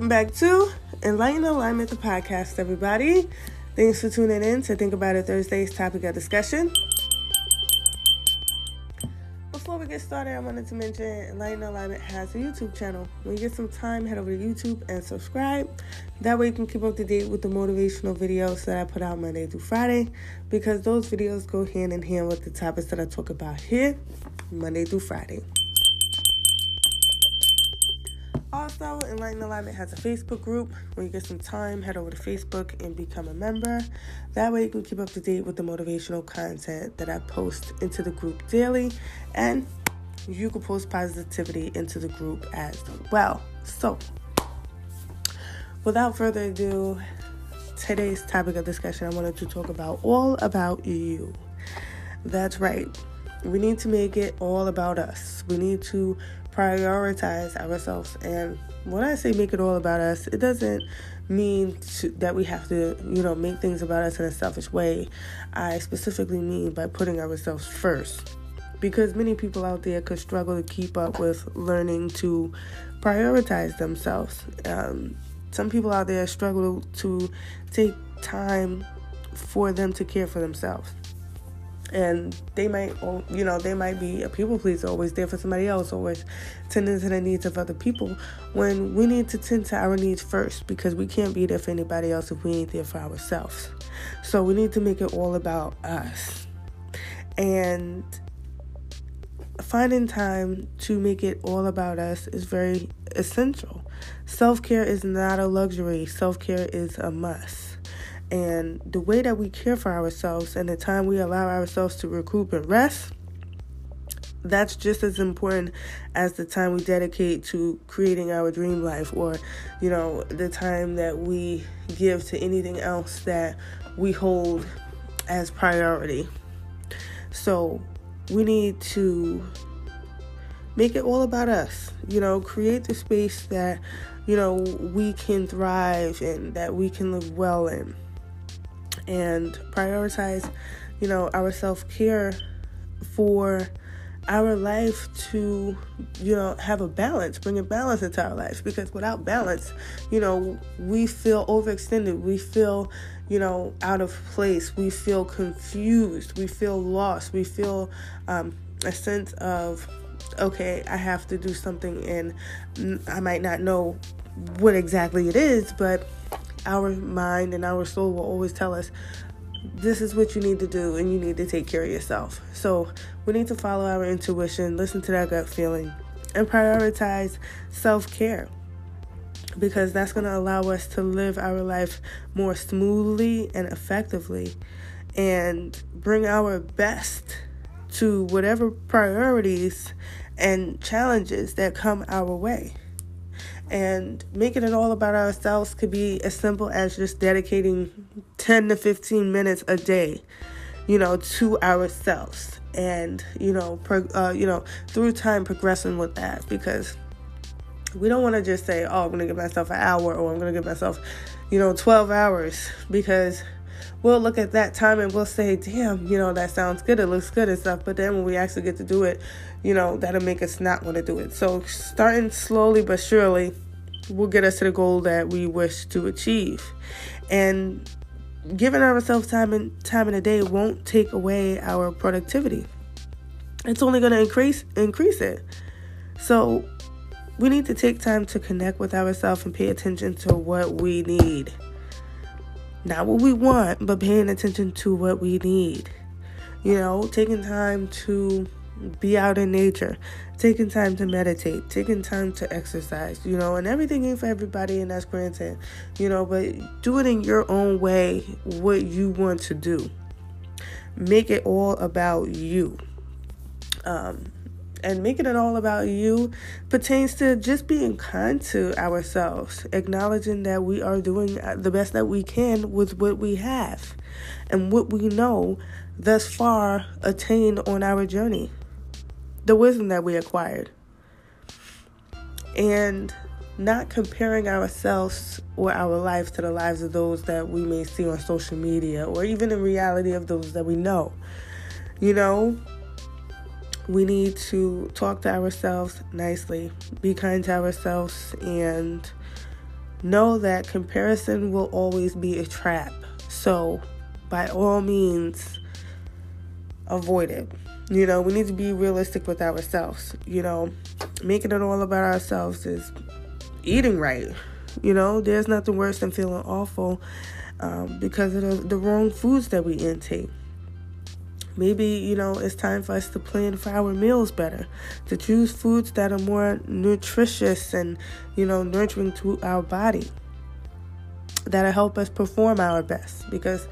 Welcome back to Enlighten Alignment, the podcast, everybody. Thanks for tuning in to Think About It Thursday's topic of discussion. Before we get started, I wanted to mention Enlighten Alignment has a YouTube channel. When you get some time, head over to YouTube and subscribe. That way you can keep up to date with the motivational videos that I put out Monday through Friday because those videos go hand in hand with the topics that I talk about here Monday through Friday. Also, Enlighten Alignment has a Facebook group. When you get some time, head over to Facebook and become a member. That way, you can keep up to date with the motivational content that I post into the group daily, and you can post positivity into the group as well. So, without further ado, today's topic of discussion I wanted to talk about all about you. That's right. We need to make it all about us. We need to prioritize ourselves. And when I say make it all about us, it doesn't mean to, that we have to, you know, make things about us in a selfish way. I specifically mean by putting ourselves first. Because many people out there could struggle to keep up with learning to prioritize themselves. Um, some people out there struggle to take time for them to care for themselves and they might oh, you know they might be a people pleaser always there for somebody else always tending to the needs of other people when we need to tend to our needs first because we can't be there for anybody else if we ain't there for ourselves. So we need to make it all about us. And finding time to make it all about us is very essential. Self-care is not a luxury. Self-care is a must and the way that we care for ourselves and the time we allow ourselves to recoup and rest, that's just as important as the time we dedicate to creating our dream life or, you know, the time that we give to anything else that we hold as priority. So we need to make it all about us, you know, create the space that, you know, we can thrive in, that we can live well in and prioritize, you know, our self care for our life to, you know, have a balance, bring a balance into our life. Because without balance, you know, we feel overextended. We feel, you know, out of place. We feel confused. We feel lost. We feel um, a sense of, okay, I have to do something, and I might not know what exactly it is, but our mind and our soul will always tell us this is what you need to do and you need to take care of yourself. So we need to follow our intuition, listen to that gut feeling, and prioritize self care because that's going to allow us to live our life more smoothly and effectively and bring our best to whatever priorities and challenges that come our way. And making it all about ourselves could be as simple as just dedicating 10 to 15 minutes a day, you know, to ourselves. And, you know, pro, uh, you know, through time progressing with that because we don't want to just say, oh, I'm going to give myself an hour or I'm going to give myself, you know, 12 hours because we'll look at that time and we'll say, damn, you know, that sounds good, it looks good and stuff. But then when we actually get to do it, you know, that'll make us not want to do it. So starting slowly but surely will get us to the goal that we wish to achieve. And giving ourselves time and time in a day won't take away our productivity. It's only going to increase increase it. So we need to take time to connect with ourselves and pay attention to what we need. Not what we want, but paying attention to what we need. You know, taking time to be out in nature, taking time to meditate, taking time to exercise, you know, and everything ain't for everybody, and that's granted, you know, but do it in your own way, what you want to do. Make it all about you. Um, and making it all about you pertains to just being kind to ourselves, acknowledging that we are doing the best that we can with what we have and what we know thus far attained on our journey, the wisdom that we acquired. And not comparing ourselves or our lives to the lives of those that we may see on social media or even in reality of those that we know. You know, we need to talk to ourselves nicely, be kind to ourselves, and know that comparison will always be a trap. So, by all means, avoid it. You know, we need to be realistic with ourselves. You know, making it all about ourselves is eating right. You know, there's nothing worse than feeling awful um, because of the, the wrong foods that we intake. Maybe, you know, it's time for us to plan for our meals better, to choose foods that are more nutritious and, you know, nurturing to our body, that'll help us perform our best. Because,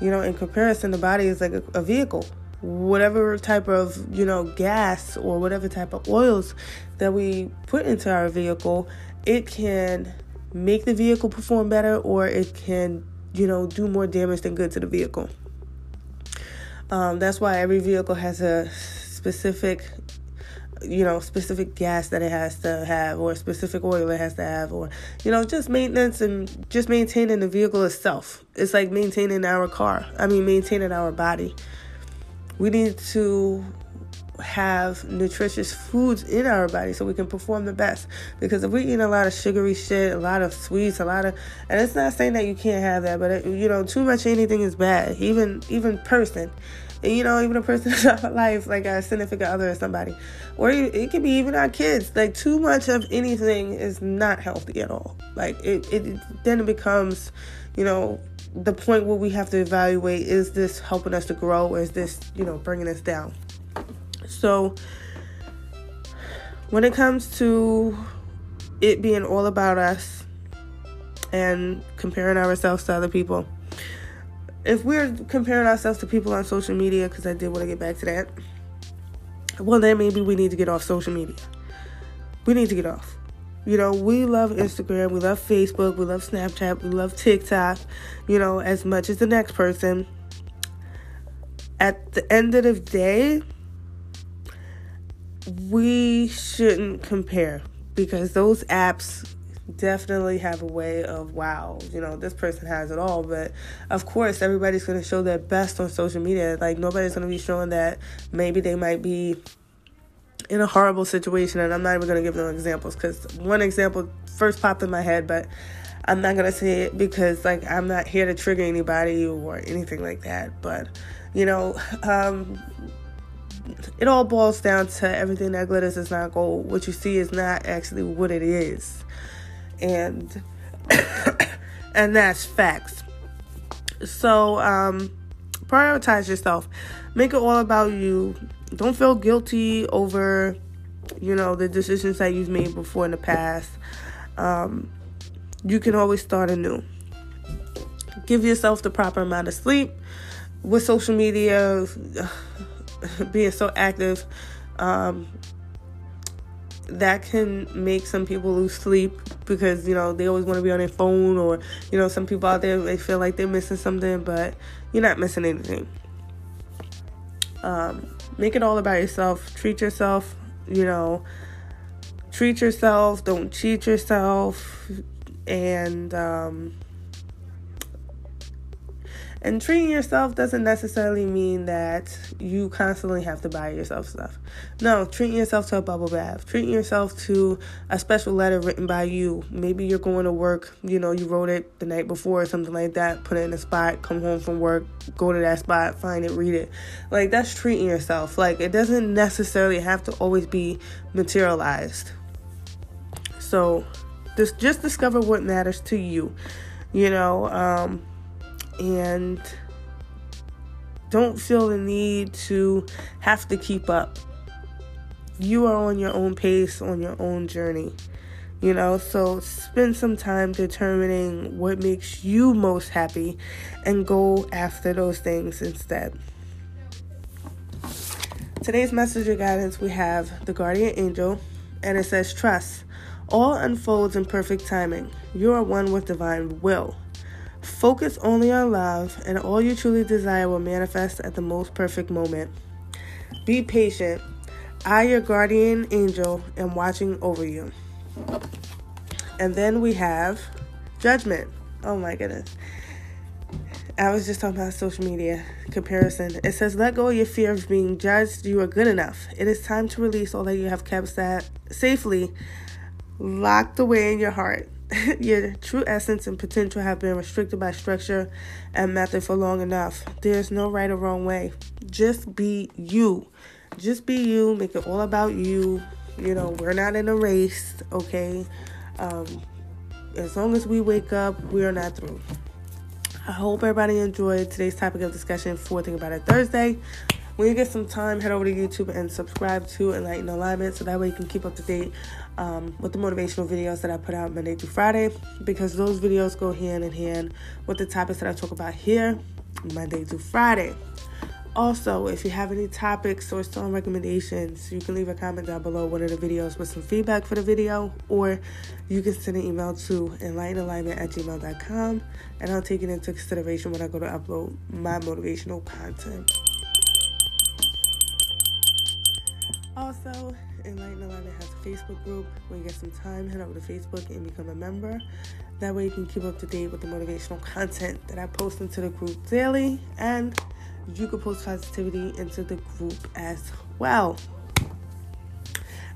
you know, in comparison, the body is like a, a vehicle. Whatever type of, you know, gas or whatever type of oils that we put into our vehicle, it can make the vehicle perform better or it can, you know, do more damage than good to the vehicle. Um, that's why every vehicle has a specific, you know, specific gas that it has to have, or specific oil it has to have, or you know, just maintenance and just maintaining the vehicle itself. It's like maintaining our car. I mean, maintaining our body. We need to have nutritious foods in our body so we can perform the best. Because if we eat a lot of sugary shit, a lot of sweets, a lot of, and it's not saying that you can't have that, but it, you know, too much anything is bad. Even even person, you know, even a person in our life, like a significant other or somebody, or it could be even our kids. Like too much of anything is not healthy at all. Like it, it then it becomes, you know, the point where we have to evaluate: is this helping us to grow, or is this, you know, bringing us down? So, when it comes to it being all about us and comparing ourselves to other people, if we're comparing ourselves to people on social media, because I did want to get back to that, well, then maybe we need to get off social media. We need to get off. You know, we love Instagram, we love Facebook, we love Snapchat, we love TikTok, you know, as much as the next person. At the end of the day, we shouldn't compare because those apps definitely have a way of wow you know this person has it all but of course everybody's going to show their best on social media like nobody's going to be showing that maybe they might be in a horrible situation and i'm not even going to give them examples because one example first popped in my head but i'm not going to say it because like i'm not here to trigger anybody or anything like that but you know um, it all boils down to everything that glitters is not gold. What you see is not actually what it is. And and that's facts. So um prioritize yourself. Make it all about you. Don't feel guilty over you know the decisions that you've made before in the past. Um you can always start anew. Give yourself the proper amount of sleep. With social media, being so active um, that can make some people lose sleep because you know they always want to be on their phone or you know some people out there they feel like they're missing something but you're not missing anything um, make it all about yourself. Treat yourself you know. Treat yourself. Don't cheat yourself. And um, and treating yourself doesn't necessarily mean that you constantly have to buy yourself stuff. No, treating yourself to a bubble bath, treating yourself to a special letter written by you. Maybe you're going to work, you know, you wrote it the night before or something like that, put it in a spot, come home from work, go to that spot, find it, read it. Like that's treating yourself. Like it doesn't necessarily have to always be materialized. So just just discover what matters to you. You know, um and don't feel the need to have to keep up. You are on your own pace, on your own journey. You know, so spend some time determining what makes you most happy and go after those things instead. Today's message of guidance we have the guardian angel, and it says, Trust. All unfolds in perfect timing. You are one with divine will. Focus only on love, and all you truly desire will manifest at the most perfect moment. Be patient. I, your guardian angel, am watching over you. And then we have judgment. Oh my goodness. I was just talking about social media comparison. It says, Let go of your fear of being judged. You are good enough. It is time to release all that you have kept that safely locked away in your heart. your true essence and potential have been restricted by structure and method for long enough. There's no right or wrong way. Just be you. Just be you. Make it all about you. You know, we're not in a race, okay? Um, as long as we wake up, we are not through. I hope everybody enjoyed today's topic of discussion for Think About It Thursday. When you get some time, head over to YouTube and subscribe to Enlightened Alignment so that way you can keep up to date um, with the motivational videos that I put out Monday through Friday because those videos go hand in hand with the topics that I talk about here Monday through Friday. Also, if you have any topics or song recommendations, you can leave a comment down below one of the videos with some feedback for the video, or you can send an email to enlightenedalignment at gmail.com, and I'll take it into consideration when I go to upload my motivational content. Also, Enlightened Alignment has a Facebook group. When you get some time, head over to Facebook and become a member. That way, you can keep up to date with the motivational content that I post into the group daily and you can post positivity into the group as well.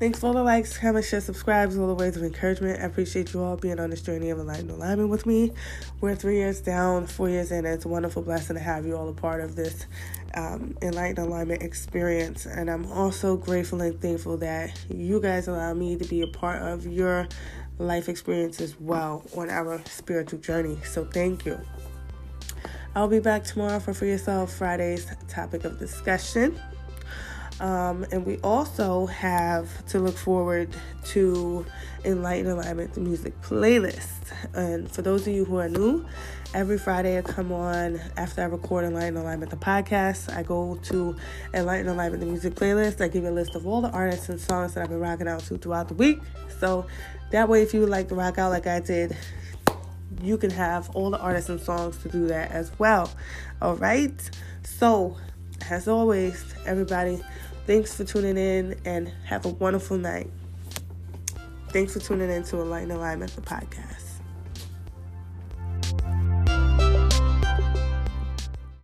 Thanks for all the likes, comments, share, subscribes, all the ways of encouragement. I appreciate you all being on this journey of enlightened alignment with me. We're three years down, four years in, and it's a wonderful blessing to have you all a part of this um, enlightened alignment experience. And I'm also grateful and thankful that you guys allow me to be a part of your life experience as well on our spiritual journey. So thank you. I'll be back tomorrow for For Yourself Friday's topic of discussion. Um, and we also have to look forward to Enlightened Alignment, the music playlist. And for those of you who are new, every Friday I come on after I record Enlightened Alignment, the podcast. I go to Enlightened Alignment, the music playlist. I give you a list of all the artists and songs that I've been rocking out to throughout the week. So that way, if you would like to rock out like I did, you can have all the artists and songs to do that as well. All right. So, as always, everybody, thanks for tuning in and have a wonderful night. Thanks for tuning in to Enlightened Alignment, the podcast.